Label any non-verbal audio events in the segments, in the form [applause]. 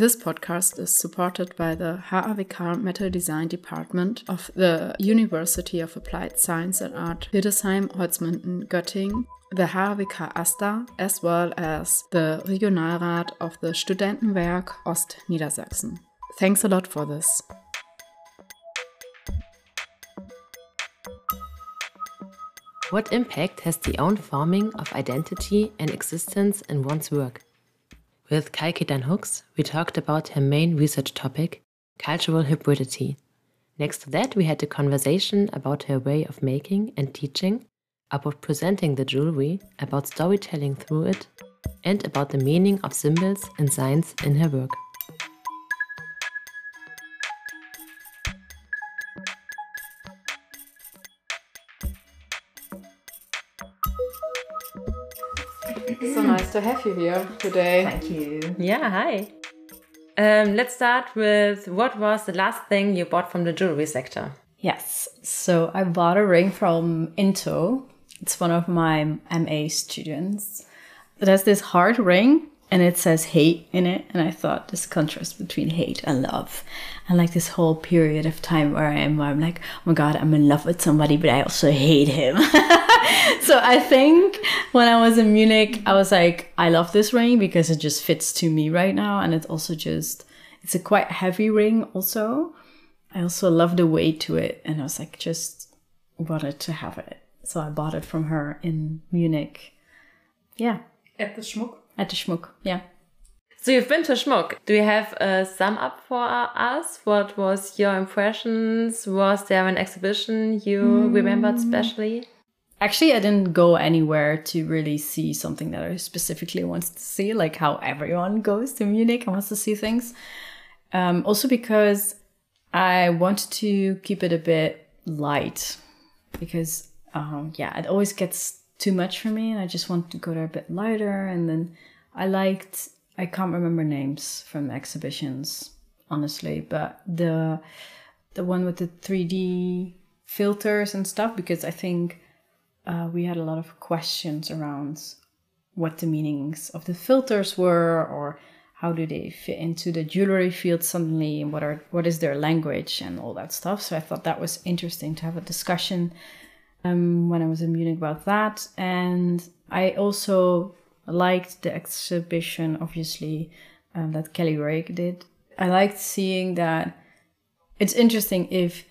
This podcast is supported by the HAWK Metal Design Department of the University of Applied Science and Art Hildesheim Holzminden Göttingen, the HAWK AStA, as well as the Regionalrat of the Studentenwerk Ost Niedersachsen. Thanks a lot for this. What impact has the own forming of identity and existence in one's work? With Kalkidan Hoex, we talked about her main research topic, cultural hybridity. Next to that, we had a conversation about her way of making and teaching, about presenting the jewelry, about storytelling through it, and about the meaning of symbols and signs in her work. Nice to have you here today. Thank you. Yeah, hi. Um, let's start with what was the last thing you bought from the jewelry sector? Yes. So I bought a ring from Into. It's one of my MA students. It has this heart ring and it says hate in it. And I thought this contrast between hate and love. And like this whole period of time where I am, where I'm like, oh my God, I'm in love with somebody, but I also hate him. [laughs] so I think when I was in Munich, I was like, I love this ring because it just fits to me right now. And it's also just, it's a quite heavy ring also. I also love the weight to it. And I was like, just wanted to have it. So I bought it from her in Munich. Yeah, At the Schmuck. At the Schmuck. Yeah. So you've been to Schmuck. Do you have a sum up for us? What was your impressions? Was there an exhibition you remembered especially? Actually, I didn't go anywhere to really see something that I specifically wants to see, like how everyone goes to Munich and wants to see things. Um, also because I wanted to keep it a bit light because, um, yeah, it always gets too much for me, and I just want to go there a bit lighter. And then I liked, I can't remember names from exhibitions, honestly, but the the one with the 3D filters and stuff, because I think uh, we had a lot of questions around what the meanings of the filters were or how do they fit into the jewelry field suddenly and what are what is their language and all that stuff. So i thought that was interesting to have a discussion um, when i was in munich about that. And i also liked the exhibition obviously um, that kelly rake did i liked seeing that it's interesting if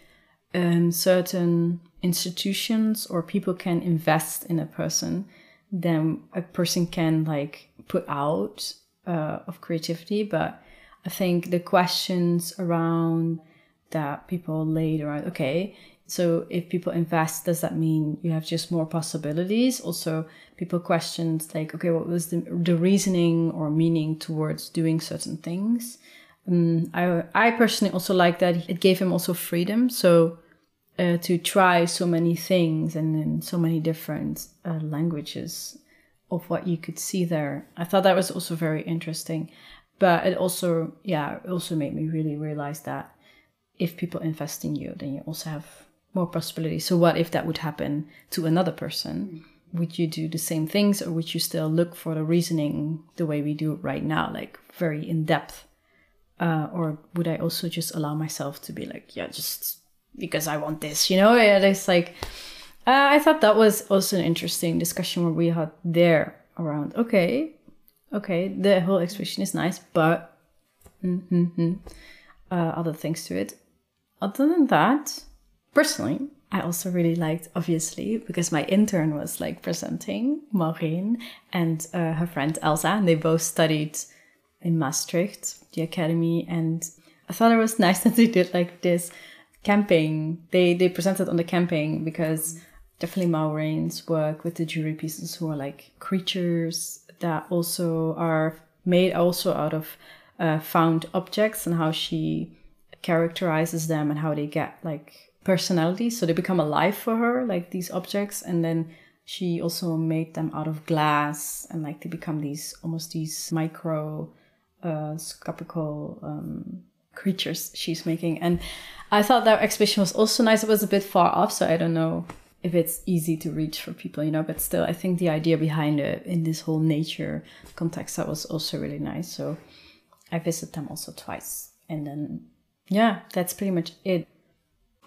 um, certain institutions or people can invest in a person, then a person can like put out uh, of creativity. But I think the questions around that people laid around, okay, so if people invest, does that mean you have just more possibilities? Also, people questioned like, okay, what was the, the reasoning or meaning towards doing certain things? Um, I I personally also like that it gave him also freedom. So uh, to try so many things and in so many different uh, languages of what you could see there. I thought that was also very interesting, but it also yeah it also made me really realize that if people invest in you, then you also have more possibilities. So what if that would happen to another person? Would you do the same things, or would you still look for the reasoning the way we do it right now, like very in depth? uh, or would I also just allow myself to be like, yeah, just because I want this, you know? And it's like, uh, I thought that was also an interesting discussion where we had there around, okay, okay, the whole exhibition is nice, but mm-hmm, uh, other things to it. Other than that, personally, I also really liked, obviously, because my intern was like presenting, Maureen, and uh, her friend Elsa, and they both studied in Maastricht, the academy, and I thought it was [laughs] nice that they did like this camping. They they presented on the camping because definitely Maureen's work with the jewelry pieces who are like creatures that also are made also out of uh, found objects and how she characterizes them and how they get like personality so they become alive for her like these objects and then she also made them out of glass and like they become these almost these micro uh, scopical um, creatures she's making. And I thought that exhibition was also nice. It was a bit far off, so I don't know if it's easy to reach for people, you know, but still, I think the idea behind it in this whole nature context that was also really nice. So I visit them also twice. And then, yeah, that's pretty much it.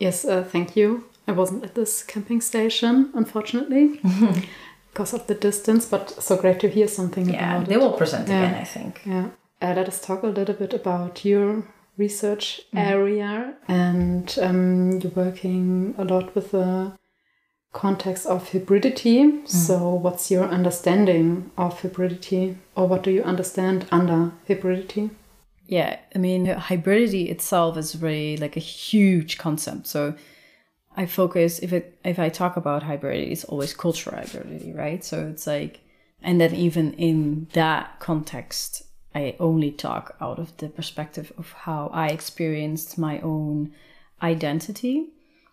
Yes, uh, thank you. I wasn't at this camping station, unfortunately, [laughs] because of the distance, but so great to hear something Yeah, about they it. will present Yeah. again, I think. Yeah. Uh, let us talk a little bit about your research area and um, you're working a lot with the context of hybridity. So, what's your understanding of hybridity, or what do you understand under hybridity? Yeah, I mean, hybridity itself is really like a huge concept. So I focus if it if I talk about hybridity, it's always cultural hybridity, right? So it's like, and then even in that context, I only talk out of the perspective of how I experienced my own identity,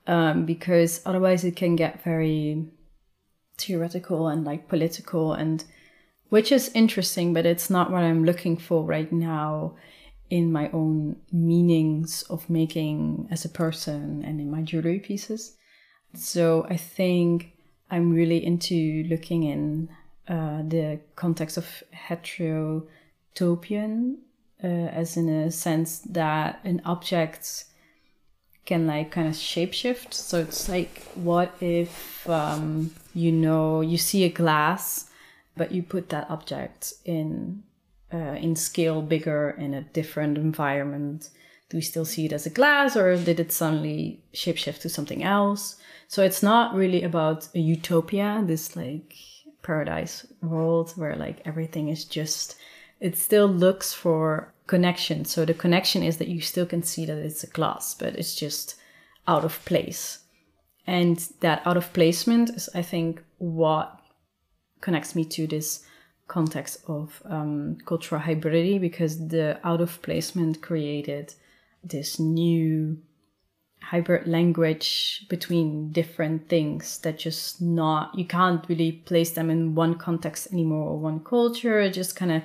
um, because otherwise it can get very theoretical and like political and which is interesting, but it's not what I'm looking for right now in my own meanings of making as a person and in my jewelry pieces. So I think I'm really into looking in uh, the context of heterotopian, uh, as in a sense that an object can like kind of shapeshift. So it's like, what if um, you know you see a glass, but you put that object in uh, in scale bigger in a different environment? Do we still see it as a glass, or did it suddenly shapeshift to something else? So it's not really about a utopia, this like paradise world where like everything is just. It still looks for connection. So the connection is that you still can see that it's a glass, but it's just out of place. And that out of placement is, I think, what connects me to this context of um, cultural hybridity because the out of placement created this new hybrid language between different things that just not you can't really place them in one context anymore or one culture just kind of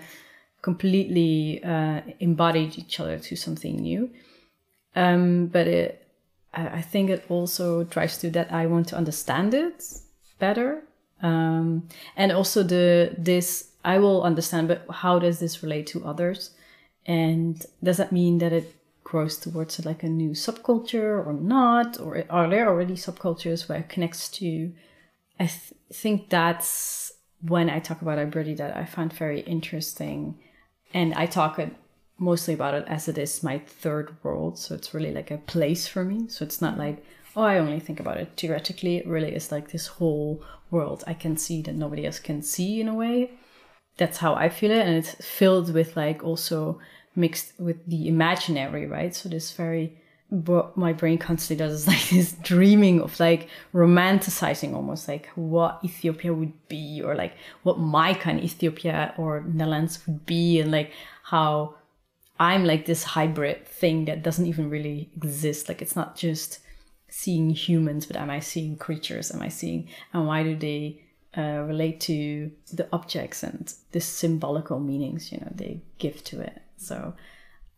completely uh, embodied each other to something new. Um, but it I, think it also drives to that i want to understand it better. Um, and also the this i will understand but how does this relate to others? And does that mean that it grows towards like a new subculture or not? Or are there already subcultures where it connects to? I th- think that's when i talk about hybridity that i find very interesting. And i talk mostly about it as it is my third world. So it's really like a place for me. So it's not like oh i only think about it theoretically. It really is like this whole world i can see that nobody else can see in a way that's how i feel it and it's filled with like also mixed with the imaginary right? So this very what my brain constantly does is [laughs] like this dreaming of like romanticizing almost like what ethiopia would be or like what my kind of ethiopia or netherlands would be and like how i'm like this hybrid thing that doesn't even really exist. Like it's not just seeing humans but am i seeing creatures? Am i seeing and why do they uh, relate to the objects and the symbolical meanings you know they give to it. So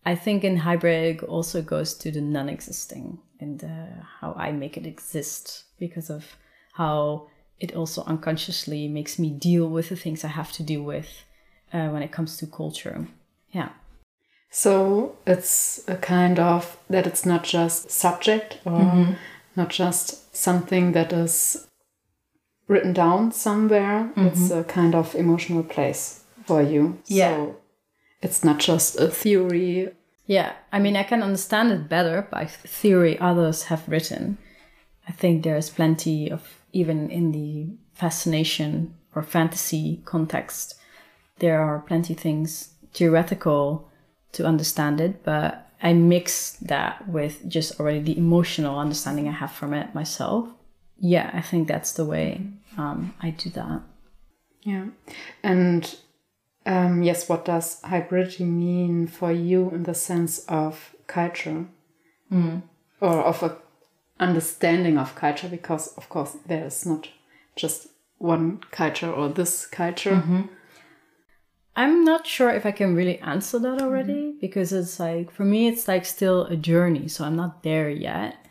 i think in hybrid also goes to the non-existing and uh, how i make it exist because of how it also unconsciously makes me deal with the things i have to deal with uh, when it comes to culture. Yeah. So it's a kind of that it's not just subject or not just something that is written down somewhere. Mm-hmm. It's a kind of emotional place for you. Yeah. So it's not just a theory. Yeah, I mean, I can understand it better by theory others have written. I think there's plenty of, even in the fascination or fantasy context, there are plenty things theoretical to understand it, but I mix that with just already the emotional understanding I have from it myself. Yeah, I think that's the way um, I do that. Yeah. And um, yes, what does hybridity mean for you in the sense of culture or of a understanding of culture? Because of course there is not just one culture or this culture. I'm not sure if I can really answer that already because it's like, for me, it's like still a journey. So I'm not there yet.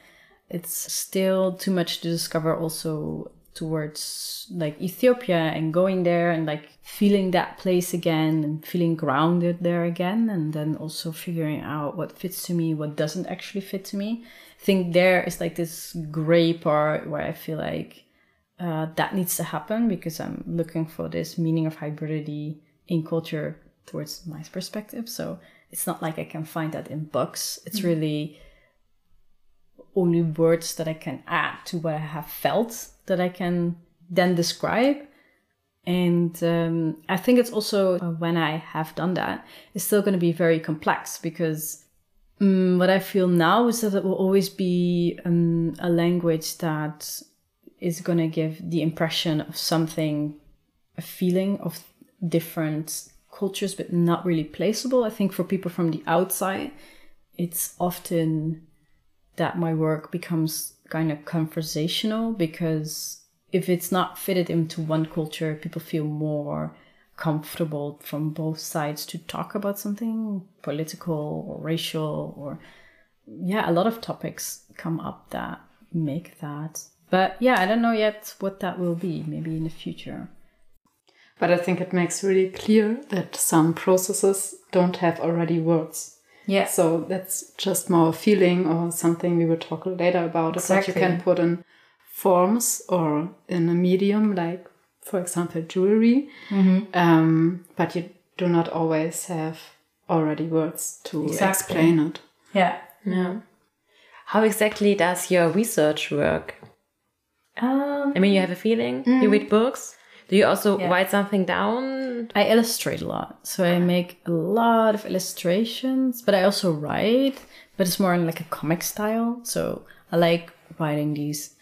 It's still too much to discover also towards like Ethiopia and going there and like feeling that place again and feeling grounded there again and then also figuring out what fits to me, what doesn't actually fit to me. I think there is like this gray part where I feel like uh, that needs to happen because I'm looking for this meaning of hybridity in culture towards my perspective. So it's not like I can find that in books. It's mm-hmm. really only words that I can add to what I have felt that I can then describe. And um, I think it's also uh, when I have done that, it's still going to be very complex because um, what I feel now is that it will always be um, a language that is going to give the impression of something, a feeling of different cultures, but not really placeable. I think for people from the outside, it's often that my work becomes kind of conversational because if it's not fitted into one culture, people feel more comfortable from both sides to talk about something political or racial or yeah, a lot of topics come up that make that. But yeah, I don't know yet what that will be, maybe in the future. But I think it makes really clear that some processes don't have already words. Yeah. So that's just more a feeling or something we will talk later about. Exactly. That you can put in forms or in a medium, like for example jewelry. Mm-hmm. Um, but you do not always have already words to exactly. explain it. Yeah. Yeah. How exactly does your research work? Um, I mean, you have a feeling, mm. you read books. Do you also yeah. write something down? I illustrate a lot. So I make a lot of illustrations, but I also write, but it's more in like a comic style. So I like writing these,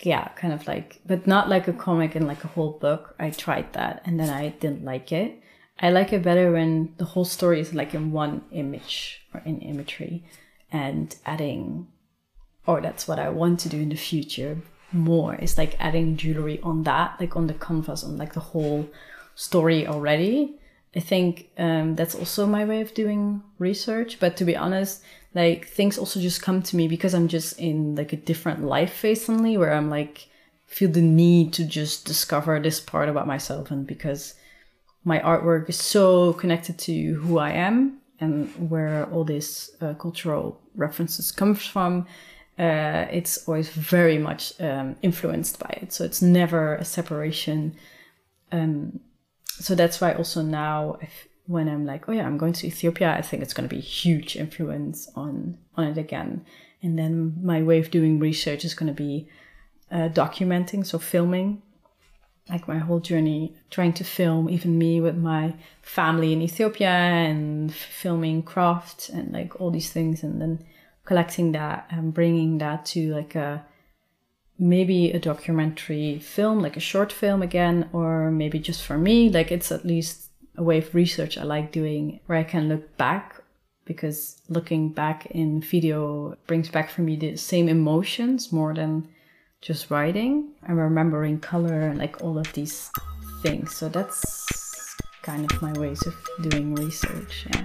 yeah, kind of like, but not like a comic in like a whole book. I tried that and then I didn't like it. I like it better when the whole story is like in one image or in imagery and adding, or that's what I want to do in the future more. It's like adding jewelry on that, like on the canvas, on like the whole story already. I think um, that's also my way of doing research. But to be honest, like things also just come to me because I'm just in like a different life phase suddenly where I'm like feel the need to just discover this part about myself and because my artwork is so connected to who I am and where all these uh, cultural references comes from uh, it's always very much um, influenced by it. So it's never a separation. Um, so that's why also now, if, when I'm like, oh yeah, I'm going to Ethiopia, I think it's going to be huge influence on on it again. And then my way of doing research is going to be uh, documenting, so filming, like my whole journey, trying to film even me with my family in Ethiopia and filming craft and like all these things, and then collecting that and bringing that to like a maybe a documentary film, like a short film again, or maybe just for me. Like it's at least a way of research I like doing where I can look back because looking back in video brings back for me the same emotions more than just writing. I'm remembering color and like all of these things. So that's kind of my ways of doing research. Yeah.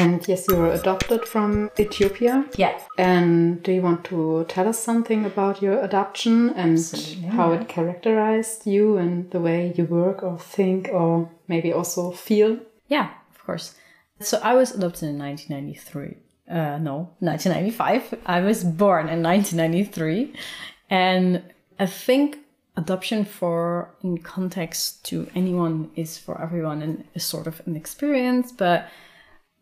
And yes, you were adopted from Ethiopia. Yes. And do you want to tell us something about your adoption and Absolutely. how it characterized you and the way you work or think or maybe also feel? Yeah, of course. So I was adopted in 1993. Uh, no, 1995. I was born in 1993. And I think adoption for in context to anyone is for everyone and is sort of an experience, but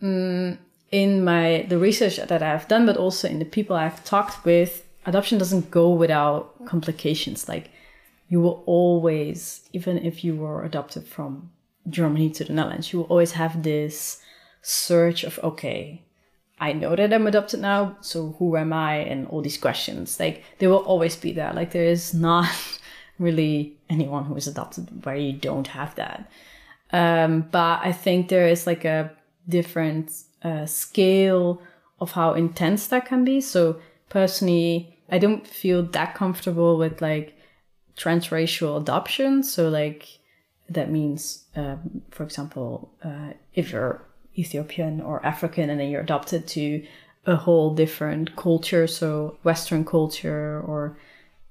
um, in my the research that I've done, but also in the people I've talked with, adoption doesn't go without complications. Like you will always, even if you were adopted from Germany to the Netherlands, you will always have this search of okay, I know that I'm adopted now, so who am I? And all these questions, like they will always be there. Like there is not [laughs] really anyone who is adopted where you don't have that. Um, but I think there is like a different uh, scale of how intense that can be. So personally, I don't feel that comfortable with like transracial adoption. So like that means, um, for example, uh, if you're Ethiopian or African and then you're adopted to a whole different culture, so Western culture or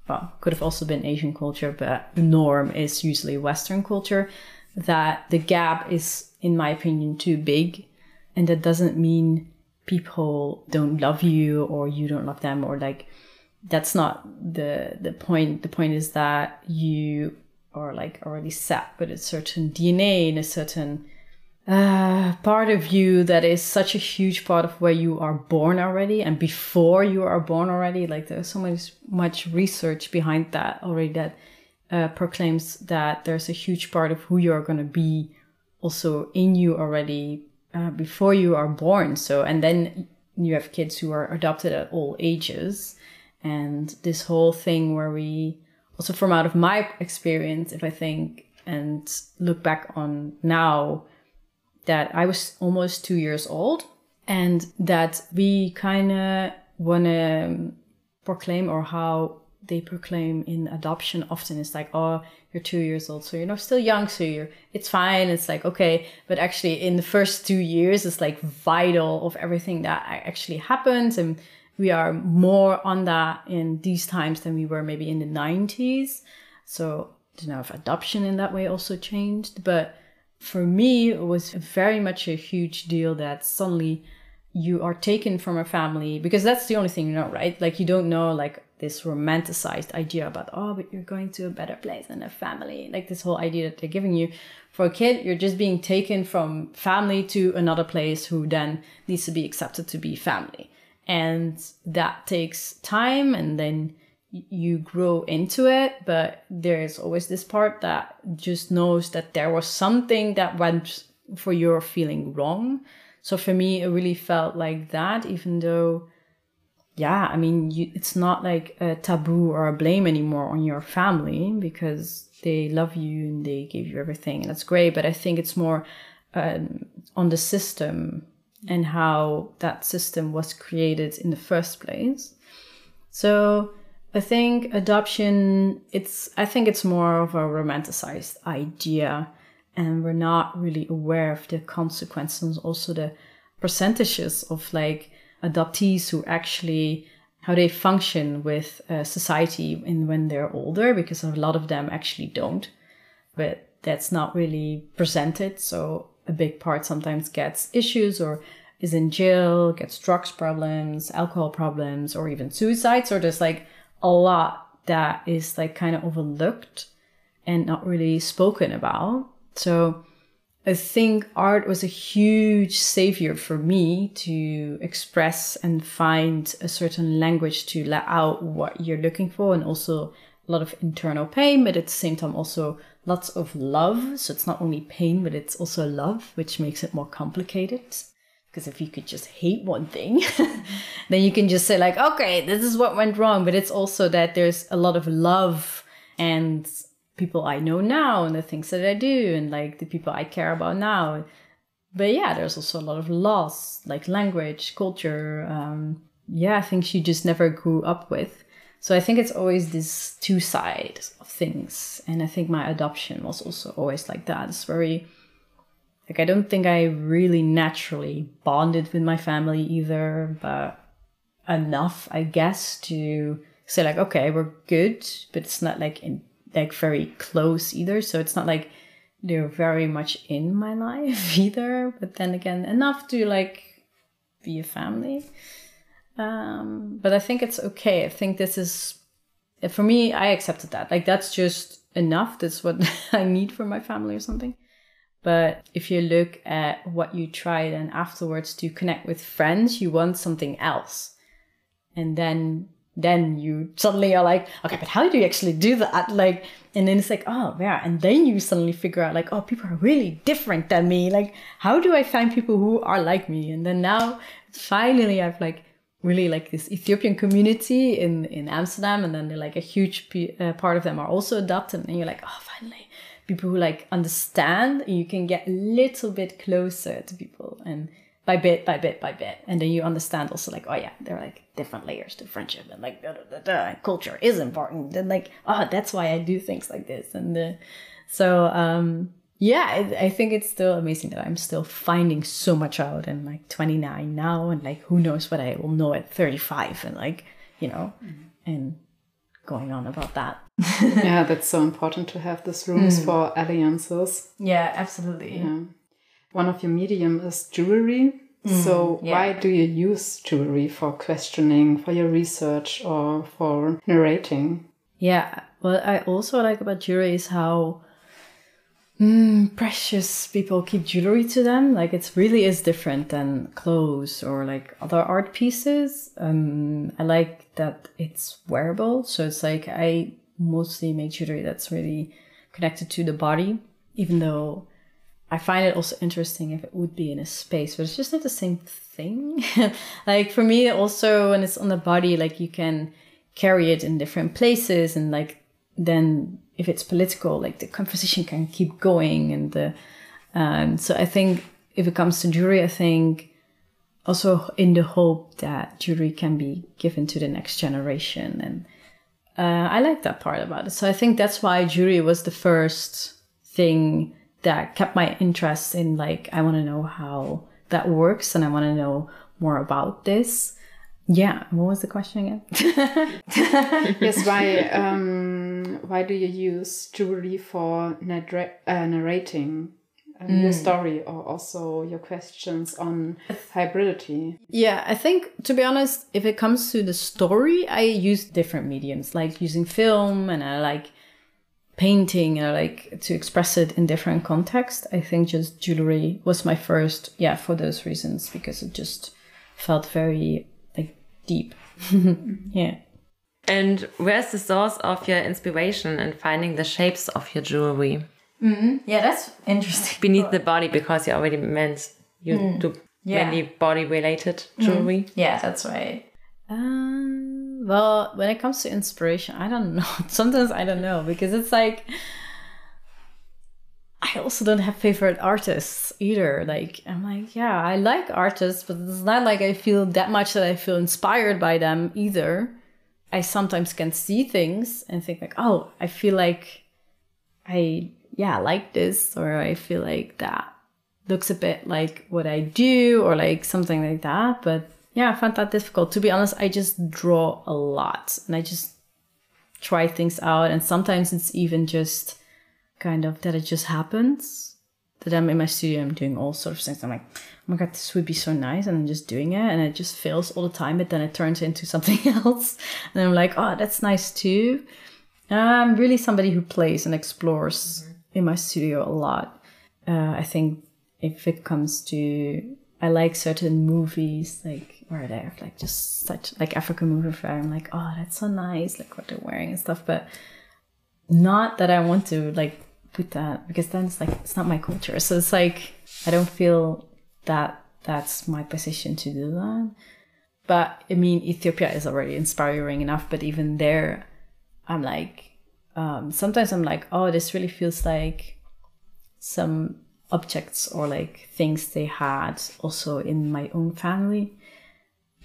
well, could have also been Asian culture, but the norm is usually Western culture. That the gap is, in my opinion, too big, and that doesn't mean people don't love you or you don't love them or like that's not the the point. The point is that you are like already set with a certain DNA and a certain uh, part of you that is such a huge part of where you are born already and before you are born already like there's so much much research behind that already that uh, proclaims that there's a huge part of who you're going to be also in you already uh, before you are born. So and then you have kids who are adopted at all ages. And this whole thing where we also from out of my experience if i think and look back on now that I was almost two years old and that we kind of want to proclaim or how they proclaim in adoption often is like oh you're two years old so you're not still young so you're it's fine it's like okay but actually in the first two years it's like vital of everything that actually happens and we are more on that in these times than we were maybe in the 90s so I don't know if adoption in that way also changed but for me, it was very much a huge deal that suddenly you are taken from a family because that's the only thing you know, right? Like you don't know like this romanticized idea about oh, but you're going to a better place and a family. Like this whole idea that they're giving you. For a kid, you're just being taken from family to another place who then needs to be accepted to be family. And that takes time and then you grow into it, but there's always this part that just knows that there was something that went for your feeling wrong. So for me, it really felt like that, even though, yeah, I mean, you, it's not like a taboo or a blame anymore on your family because they love you and they give you everything, and that's great. But I think it's more um, on the system and how that system was created in the first place. So I think adoption it's I think it's more of a romanticized idea and we're not really aware of the consequences also the percentages of like adoptees who actually how they function with uh, society in when they're older because a lot of them actually don't but that's not really presented so a big part sometimes gets issues or is in jail gets drugs problems alcohol problems or even suicides or just like a lot that is like kind of overlooked and not really spoken about. So I think art was a huge savior for me to express and find a certain language to let out what you're looking for and also a lot of internal pain, but at the same time also lots of love. So it's not only pain, but it's also love, which makes it more complicated. Because if you could just hate one thing, [laughs] then you can just say, like, okay, this is what went wrong. But it's also that there's a lot of love and people I know now and the things that I do and like the people I care about now. But yeah, there's also a lot of loss, like language, culture. Um, yeah, things you just never grew up with. So I think it's always this two sides of things. And I think my adoption was also always like that. It's very like I don't think I really naturally bonded with my family either, but enough, I guess, to say like, okay, we're good, but it's not like in like very close either. So it's not like they're very much in my life [laughs] either. But then again, enough to like be a family. Um, but I think it's okay. I think this is for me. I accepted that. Like that's just enough. That's what [laughs] I need for my family or something. But if you look at what you try then afterwards to connect with friends, you want something else. And then then you suddenly are like, okay, but how do you actually do that? Like, and then it's like, oh, yeah. And then you suddenly figure out, like, oh, people are really different than me. Like, how do I find people who are like me? And then now, finally, I've like really like this Ethiopian community in in Amsterdam, and then they're like a huge p- uh, part of them are also adopted, and you're like, oh, finally, people who like understand. You can get a little bit closer to people, and by bit by bit by bit, and then you understand also like, oh yeah, there are like different layers to friendship, and like da, da, da, da, culture is important, and like, oh, that's why I do things like this, and uh, so um yeah, I, I think it's still amazing that I'm still finding so much out and like 29 now and like who knows what I will know at 35 and like, you know, and going on about that. [laughs] yeah, that's so important to have these rooms for alliances. Yeah, absolutely. Yeah. One of your medium is jewelry. So yeah. why do you use jewelry for questioning, for your research, or for narrating? Yeah. What I also like about jewelry is how mm, precious people keep jewelry to them. Like it really is different than clothes or like other art pieces. Um, I like that it's wearable. So it's like I mostly make jewelry that's really connected to the body, even though I find it also interesting if it would be in a space, but it's just not the same thing. [laughs] like for me, also when it's on the body, like you can carry it in different places, and like then if it's political, like the conversation can keep going, and the um, so I think if it comes to jewelry, I think also in the hope that jewelry can be given to the next generation, and uh, I like that part about it. So I think that's why jewelry was the first thing that kept my interest in like I want to know how that works and I want to know more about this. Yeah, what was the question again? [laughs] yes, why [laughs] um, why do you use jewelry for narra- uh, narrating um, your story or also your questions on hybridity? yeah, I think to be honest, if it comes to the story, I use different mediums like using film and I like painting and I like to express it in different context. I think just jewelry was my first, yeah, for those reasons because it just felt very like deep. [laughs] yeah. And where's the source of your inspiration in finding the shapes of your jewelry? Mm-hmm. Yeah, that's interesting. Beneath the body, because you already meant you mm. do Yeah. mainly body related jewelry. Mm. Yeah, that's right. Um, well, when it comes to inspiration, I don't know. [laughs] Sometimes I don't know because it's like I also don't have favorite artists either. Like I'm like, yeah, I like artists, but it's not like I feel that much that I feel inspired by them either. I sometimes can see things and think like, oh, I feel like I yeah, like this or I feel like that looks a bit like what I do or like something like that. But yeah, I found that difficult. To be honest, I just draw a lot and I just try things out. And sometimes it's even just kind of that it just happens. That I'm in my studio, I'm doing all sorts of things. I'm like, oh my god, this would be so nice, and I'm just doing it, and it just fails all the time. But then it turns into [laughs] something else, and I'm like, oh, that's nice too. I'm really somebody who plays and explores in my studio a lot. Uh, I think if it comes to, I like certain movies, like where they have like just such like African movies where I'm like, oh, that's so nice, like what they're wearing and stuff. But not that I want to like put that because then it's like it's not my culture. So it's like I don't feel that that's my position to do that. But I mean, Ethiopia is already inspiring enough. But even there, I'm like, um, sometimes I'm like, oh, this really feels like some objects or like things they had also in my own family.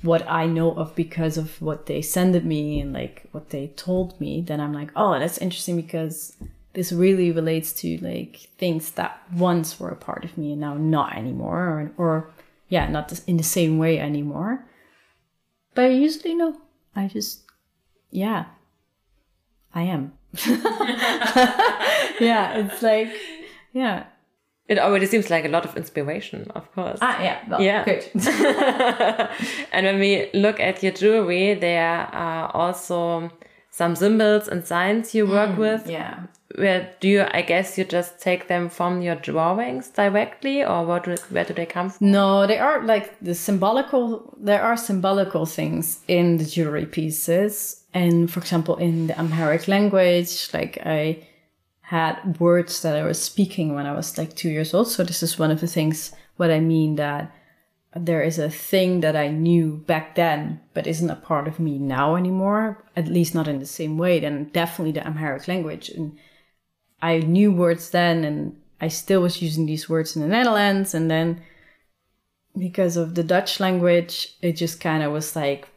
What I know of because of what they sended me and like what they told me, then I'm like, oh, that's interesting because this really relates to like things that once were a part of me and now not anymore, or, or yeah, not in the same way anymore. But I usually, no. I just, yeah, I am. [laughs] yeah, it's like, yeah. It already seems like a lot of inspiration, of course. Ah, yeah. Well, Yeah. Good. [laughs] and when we look at your jewelry, there are also some symbols and signs you work with. yeah. Where do you? I guess you just take them from your drawings directly, or what? Where do they come from? No, they are like the symbolical. There are symbolical things in the jewelry pieces, and for example, in the Amharic language, like I had words that I was speaking when I was like two years old. So this is one of the things what I mean that there is a thing that I knew back then, but isn't a part of me now anymore, at least not in the same way, then definitely the Amharic language. And I knew words then, and I still was using these words in the Netherlands. And then because of the Dutch language, it just kind of was like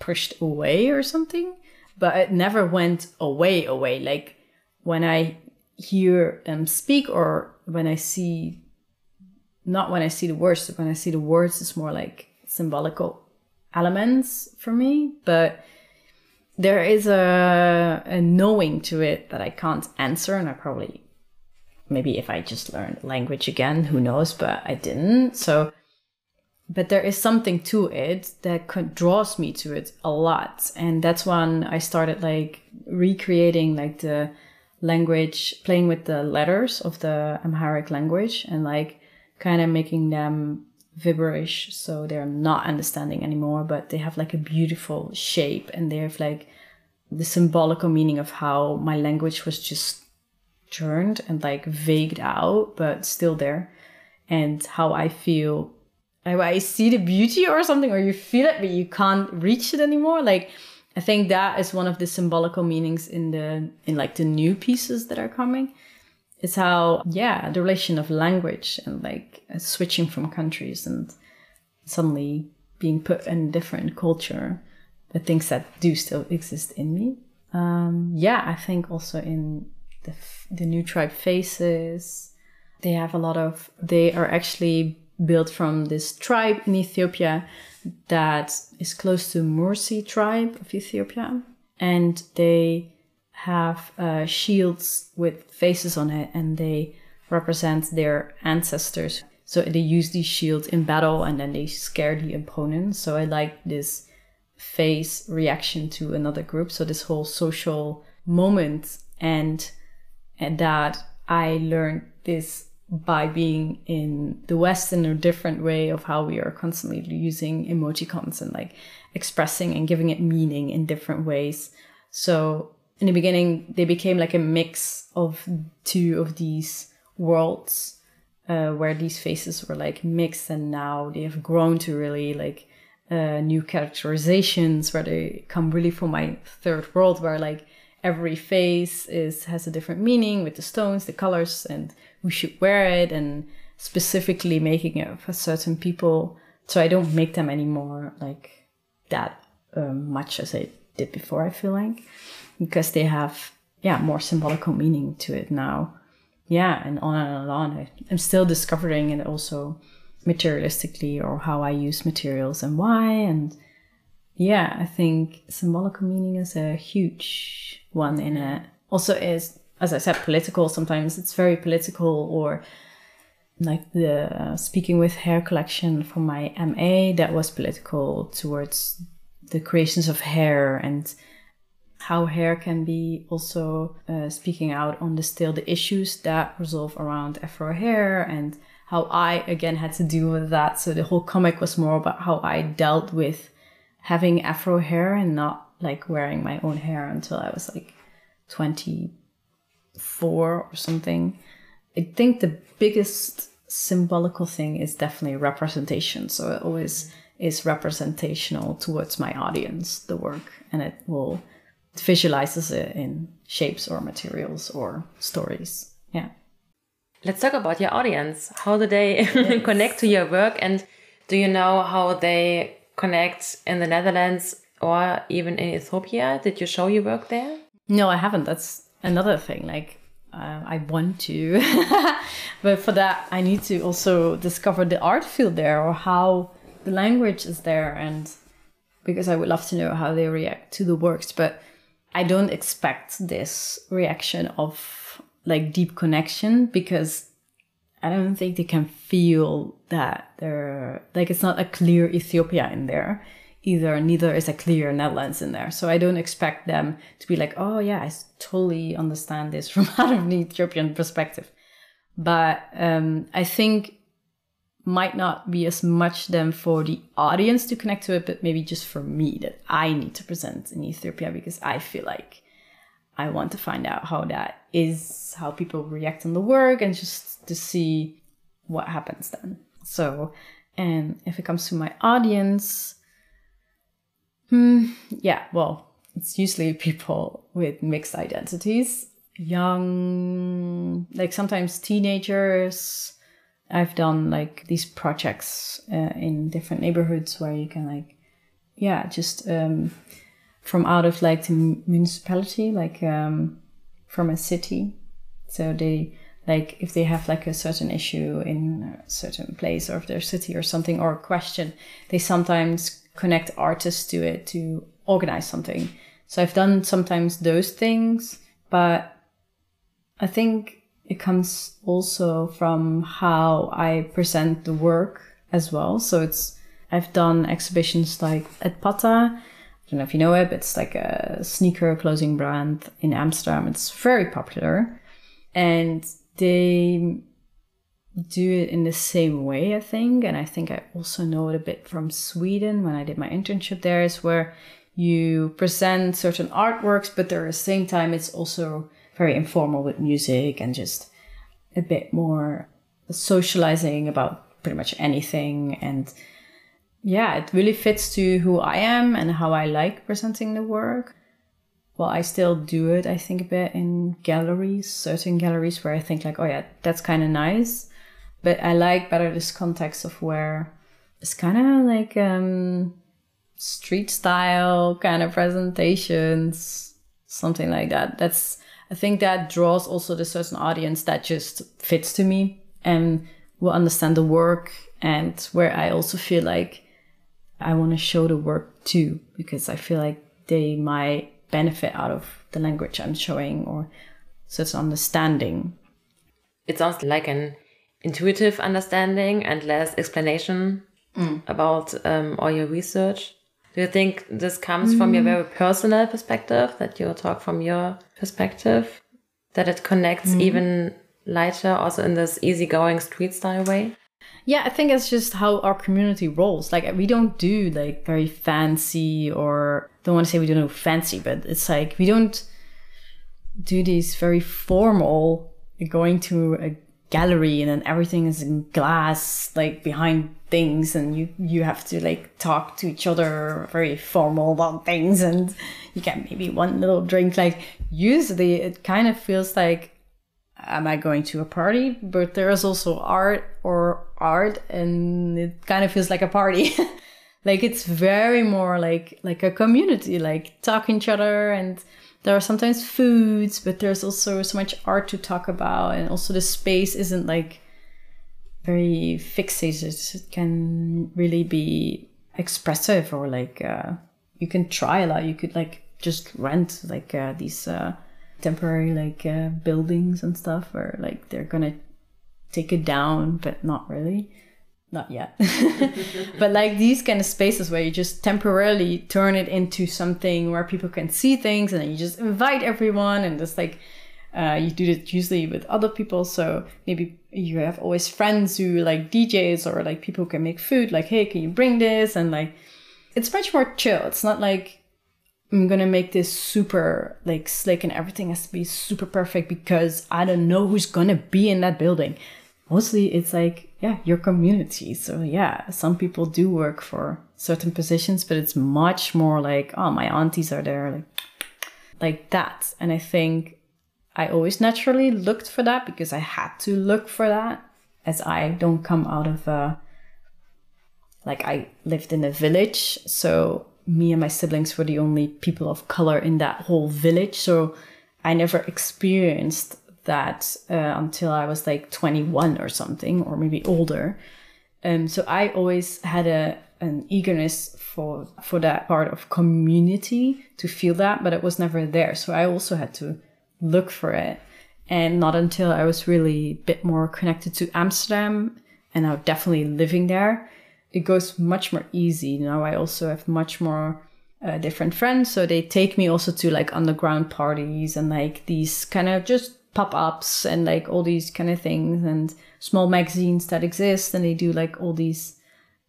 pushed away or something. But it never went away, away. Like when I hear them speak or when I see not when I see the words. But when I see the words, it's more like symbolical elements for me. But there is a, a knowing to it that I can't answer, and I probably maybe if I just learned language again, who knows? But I didn't. So, but there is something to it that draws me to it a lot, and that's when I started like recreating like the language, playing with the letters of the Amharic language, and like kind of making them gibberish so they're not understanding anymore but they have like a beautiful shape and they have like the symbolical meaning of how my language was just turned and like vagued out but still there. And how i feel I see the beauty or something or you feel it but you can't reach it anymore. Like i think that is one of the symbolical meanings in the in like the new pieces that are coming. It's how yeah the relation of language and like switching from countries and suddenly being put in a different culture the things that do still exist in me. Um, yeah i think also in the, the new tribe faces they have a lot of they are actually built from this tribe in ethiopia that is close to mursi tribe of ethiopia and they have uh, shields with faces on it and they represent their ancestors. So they use these shields in battle and then they scare the opponent. So I like this face reaction to another group. So this whole social moment and and that I learned this by being in the West in a different way of how we are constantly using emoticons and like expressing and giving it meaning in different ways. So in the beginning they became like a mix of two of these worlds uh, where these faces were like mixed and now they have grown to really like uh, new characterizations where they come really from my third world where like every face is has a different meaning with the stones the colors and who should wear it and specifically making it for certain people. So i don't make them anymore like that um, much as i did before i feel like because they have yeah more symbolical meaning to it now. Yeah and on and on i'm still discovering it also materialistically or how i use materials and why and yeah i think symbolical meaning is a huge one in it. Also is as i said political sometimes it's very political or like the uh, speaking with hair collection for my ma that was political towards the creations of hair and how hair can be also uh, speaking out on the still the issues that resolve around afro hair and how I again had to deal with that. So the whole comic was more about how I dealt with having afro hair and not like wearing my own hair until I was like 24 or something. I think the biggest symbolical thing is definitely representation. So it always is representational towards my audience, the work, and it will visualizes it in shapes or materials or stories. Yeah. Let's talk about your audience. How do they [laughs] yes. connect to your work? And do you know how they connect in the Netherlands or even in Ethiopia? Did you show your work there? No, I haven't. That's another thing. Like, uh, I want to, [laughs] but for that, I need to also discover the art field there or how the language is there. And because I would love to know how they react to the works. But I don't expect this reaction of like deep connection because I don't think they can feel that they're like it's not a clear Ethiopia in there either. Neither is a clear Netherlands in there. So I don't expect them to be like, oh yeah, I totally understand this from [laughs] out of an Ethiopian perspective. But um, I think might not be as much then for the audience to connect to it, but maybe just for me that I need to present in Ethiopia because I feel like I want to find out how that is, how people react on the work, and just to see what happens then. So, And if it comes to my audience, hmm, yeah, well, it's usually people with mixed identities, young, like sometimes teenagers. I've done like these projects uh, in different neighborhoods where you can like, yeah, just um, from out of like the municipality, like um, from a city. So they like if they have like a certain issue in a certain place or of their city or something or a question, they sometimes connect artists to it to organize something. So I've done sometimes those things, but I think it comes also from how I present the work as well. So it's I've done exhibitions like at Patta. I don't know if you know it, but it's like a sneaker clothing brand in Amsterdam. It's very popular. And they do it in the same way, I think. And I think I also know it a bit from Sweden when I did my internship there, is where you present certain artworks, but at the same time, it's also very informal with music and just a bit more socializing about pretty much anything. And yeah, it really fits to who I am and how I like presenting the work. Well, I still do it, I think, a bit in galleries, certain galleries where I think, like, oh, yeah, that's kind of nice. But I like better this context of where it's kind of like um, street style kind of presentations, something like that. That's, I think that draws also the certain audience that just fits to me and will understand the work and where I also feel like I want to show the work too, because I feel like they might benefit out of the language I'm showing or such understanding. It sounds like an intuitive understanding and less explanation mm. about um, all your research. Do you think this comes mm. from your mm. very personal perspective, that you talk from your perspective, that it connects mm. even lighter also in this easygoing street style way? Yeah, I think it's just how our community rolls. Like we don't do like very fancy or don't want to say we don't know fancy, but it's like we don't do these very formal going to a gallery and then everything is in glass like behind things and you you have to like talk to each other very formal about things and you get maybe one little drink like usually it kind of feels like am I going to a party? But there is also art or art, and it kind of feels like a party. [laughs] like it's very more like like a community, like talking each other, and there are sometimes foods, but there's also so much art to talk about, and also the space isn't like very fixated. It can really be expressive or like uh, you can try a lot. You could like just rent like uh, these. Uh, temporary like uh, buildings and stuff where like they're gonna take it down but not really not yet. [laughs] But like these kind of spaces where you just temporarily turn it into something where people can see things and then you just invite everyone and just like uh, you do it usually with other people. So maybe you have always friends who like djs or like people who can make food like hey can you bring this? And like it's much more chill. It's not like I'm gonna make this super like slick and everything has to be super perfect because I don't know who's gonna be in that building. Mostly it's like, yeah, your community. So yeah, some people do work for certain positions, but it's much more like, oh, my aunties are there, like like that. And I think I always naturally looked for that because I had to look for that as I don't come out of a like I lived in a village, so me and my siblings were the only people of color in that whole village. So I never experienced that uh, until I was like 21 or something, or maybe older. Um, so I always had a an eagerness for for that part of community to feel that, but it was never there. So I also had to look for it, and not until I was really a bit more connected to Amsterdam and now definitely living there it goes much more easy. Now I also have much more uh, different friends, so they take me also to like underground parties and like these kind of just pop ups and like all these kind of things and small magazines that exist, and they do like all these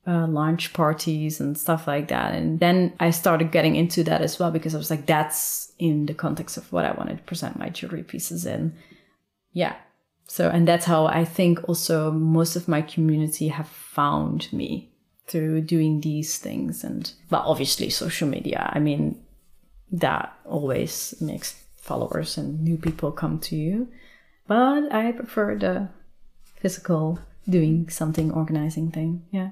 uh, launch parties and stuff like that. And then I started getting into that as well because I was like, that's in the context of what I wanted to present my jewelry pieces in. Yeah. So, and that's how I think also most of my community have found me through doing these things. And, well, obviously, social media. I mean, that always makes followers and new people come to you. But I prefer the physical doing something, organizing thing. Yeah.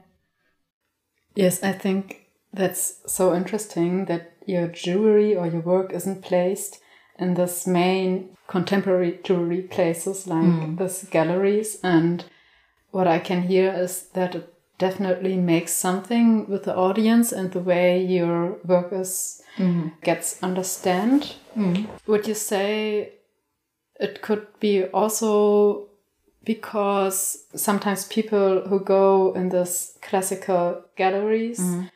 Yes, I think that's so interesting that your jewelry or your work isn't placed in this main contemporary jewelry places like mm. this galleries. And what I can hear is that it definitely makes something with the audience and the way your work is mm. gets understand. Mm. Would you say it could be also because sometimes people who go in this classical galleries mm.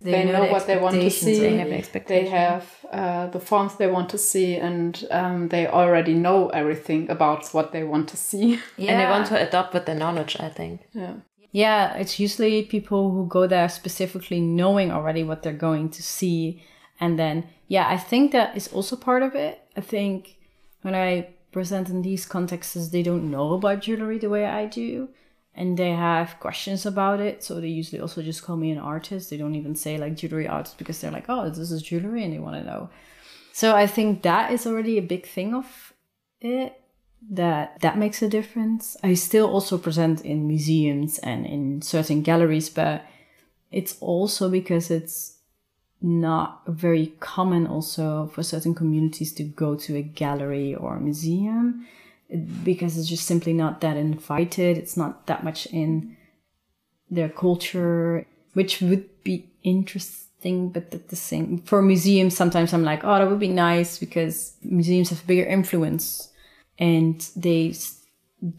they, they, know, know the what they want to see they have, they have uh, the forms they want to see and um, they already know everything about what they want to see yeah. [laughs] and they want to adopt with the knowledge i think yeah yeah it's usually people who go there specifically knowing already what they're going to see and then yeah i think that is also part of it i think when i present in these contexts, they don't know about jewelry the way I do. And they have questions about it. So they usually also just call me an artist. They don't even say like jewelry artist because they're like, oh, this is jewelry and they want to know. So I think that is already a big thing of it that that makes a difference. I still also present in museums and in certain galleries, but it's also because it's not very common also for certain communities to go to a gallery or a museum because it's just simply not that invited. It's not that much in their culture, which would be interesting, but at the same for museums, sometimes I'm like, oh, that would be nice because museums have a bigger influence and they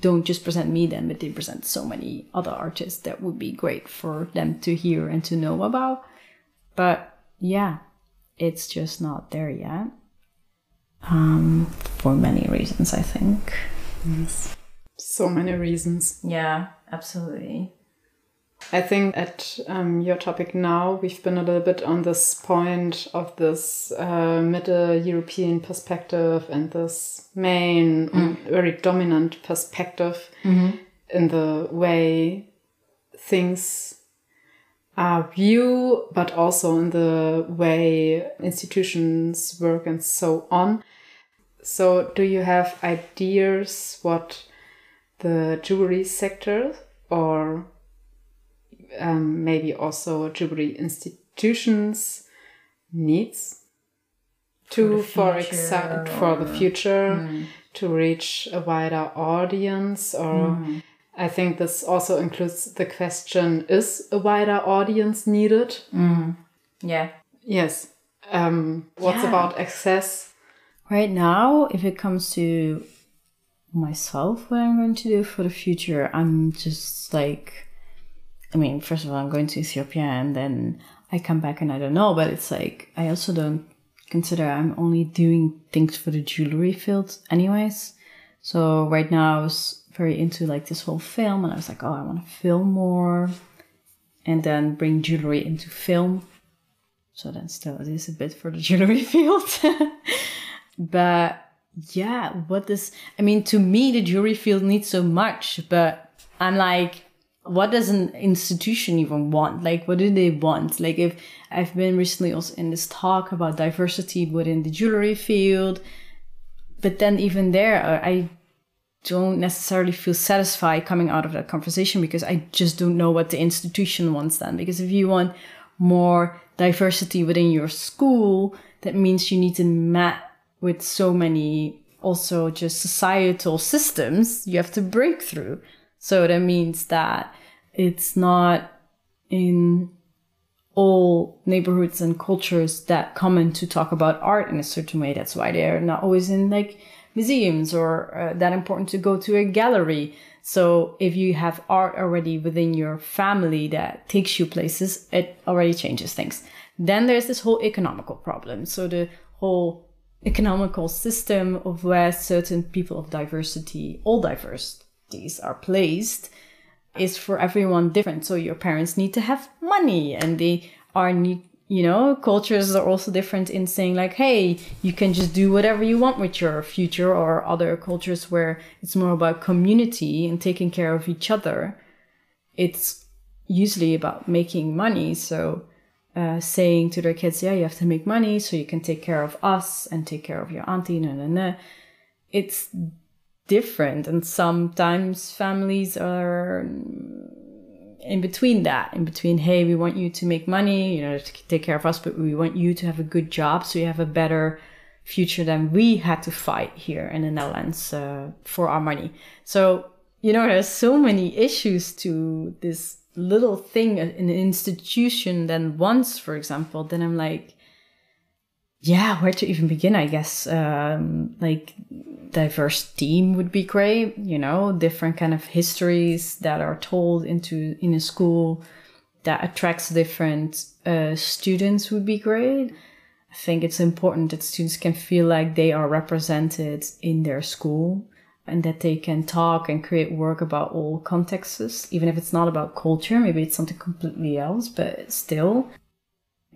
don't just present me then, but they present so many other artists that would be great for them to hear and to know about. But yeah, it's just not there yet. Um, for many reasons, I think. Yes. So many reasons. Yeah, absolutely. I think at um, your topic now, we've been a little bit on this point of this uh, Middle European perspective and this main, mm. very dominant perspective mm-hmm. in the way things uh, view, but also in the way institutions work and so on. So, do you have ideas what the jewelry sector or um, maybe also jewelry institutions needs to, for, for example, for the future, mm. to reach a wider audience or mm. I think this also includes the question is a wider audience needed? Mm. Yeah. Yes. Um, what's yeah. about access? Right now, if it comes to myself, what I'm going to do for the future, I'm just like, I mean, first of all, I'm going to Ethiopia and then I come back and I don't know, but it's like, I also don't consider I'm only doing things for the jewelry field, anyways. So right now, I was very into like this whole film and I was like, oh, I want to film more and then bring jewelry into film. So then still it is a bit for the [laughs] jewelry field. but yeah, what does I mean to me the jewelry field needs so much, but I'm like what does an institution even want? Like, what do they want? Like, if I've been recently also in this talk about diversity within the jewelry field, but then even there, I don't necessarily feel satisfied coming out of that conversation because I just don't know what the institution wants then. Because if you want more diversity within your school, that means you need to match with so many also just societal systems you have to break through. So that means that it's not in all neighborhoods and cultures that common to talk about art in a certain way. That's why they're not always in like museums or uh, that important to go to a gallery. So if you have art already within your family that takes you places, it already changes things. Then there's this whole economical problem. So the whole economical system of where certain people of diversity, all diversities are placed is for everyone different. So your parents need to have money and they are need you know, cultures are also different in saying like, hey, you can just do whatever you want with your future, or other cultures where it's more about community and taking care of each other. It's usually about making money. So, uh, saying to their kids, yeah, you have to make money so you can take care of us and take care of your auntie, no, no, no. It's different. And sometimes families are in between that, in between, hey, we want you to make money, you know, to take care of us, but we want you to have a good job so you have a better future than we had to fight here in the Netherlands uh, for our money. So, you know, there's so many issues to this little thing in an institution than once, for example, then I'm like, yeah, where to even begin, I guess. Um, like diverse team would be great, you know, different kind of histories that are told into in a school that attracts different uh, students would be great. I think it's important that students can feel like they are represented in their school and that they can talk and create work about all contexts, even if it's not about culture, maybe it's something completely else, but still.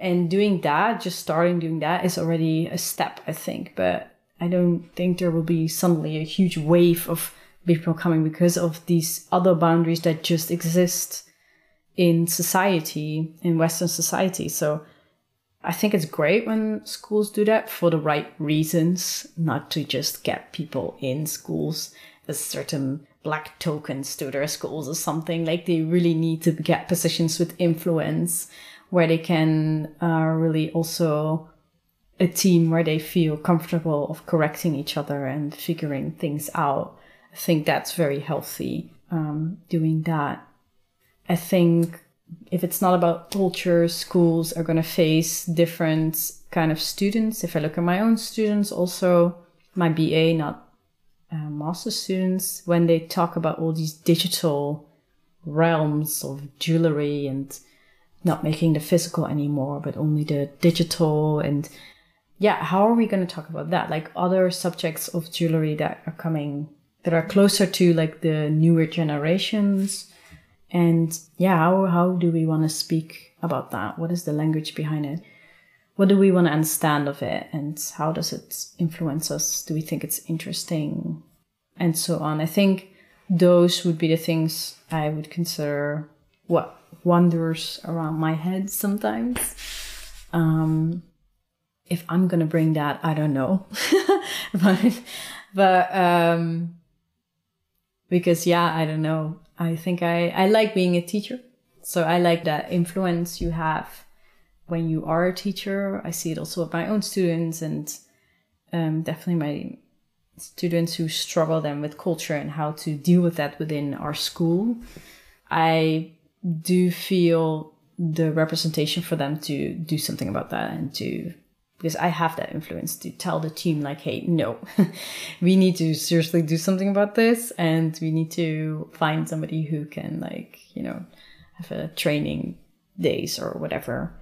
And doing that, just starting doing that is already a step, I think. But I don't think there will be suddenly a huge wave of people coming because of these other boundaries that just exist in society, in Western society. So I think it's great when schools do that for the right reasons, not to just get people in schools as certain black tokens to their schools or something. Like they really need to get positions with influence where they can uh, really also a team where they feel comfortable of correcting each other and figuring things out. I think that's very healthy um, doing that. I think if it's not about culture, schools are going to face different kind of students. If I look at my own students, also my BA, not uh, master students, when they talk about all these digital realms of jewelry and not making the physical anymore, but only the digital and yeah, how are we going to talk about that? Like other subjects of jewelry that are coming that are closer to like the newer generations and yeah, how, how do we want to speak about that? What is the language behind it? What do we want to understand of it? And how does it influence us? Do we think it's interesting? And so on. I think those would be the things I would consider what wanders around my head sometimes. Um, if I'm gonna bring that, I don't know. [laughs] but but um, because yeah, I don't know. I think I, I like being a teacher. So I like that influence you have when you are a teacher. I see it also with my own students and um, definitely my students who struggle then with culture and how to deal with that within our school. I do feel the representation for them to do something about that and to because I have that influence to tell the team like, hey, no, [laughs] we need to seriously do something about this, and we need to find somebody who can like, you know, have a training days or whatever,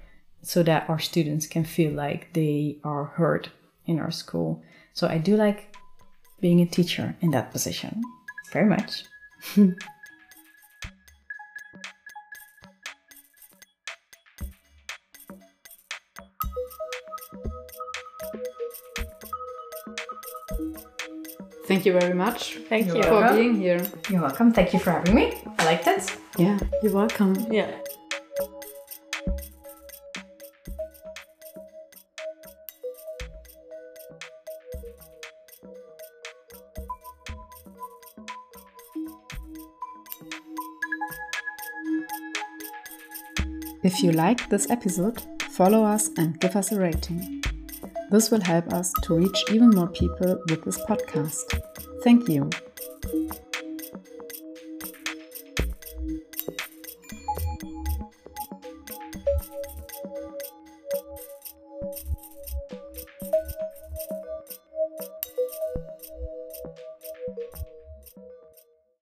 so that our students can feel like they are heard in our school. So I do like being a teacher in that position very much. [laughs] Thank you very much. Thank for you. for being here. You're welcome. Thank you for having me. I liked it. Yeah, you're welcome. Yeah. If you liked this episode, follow us and give us a rating. This will help us to reach even more people with this podcast. Thank you.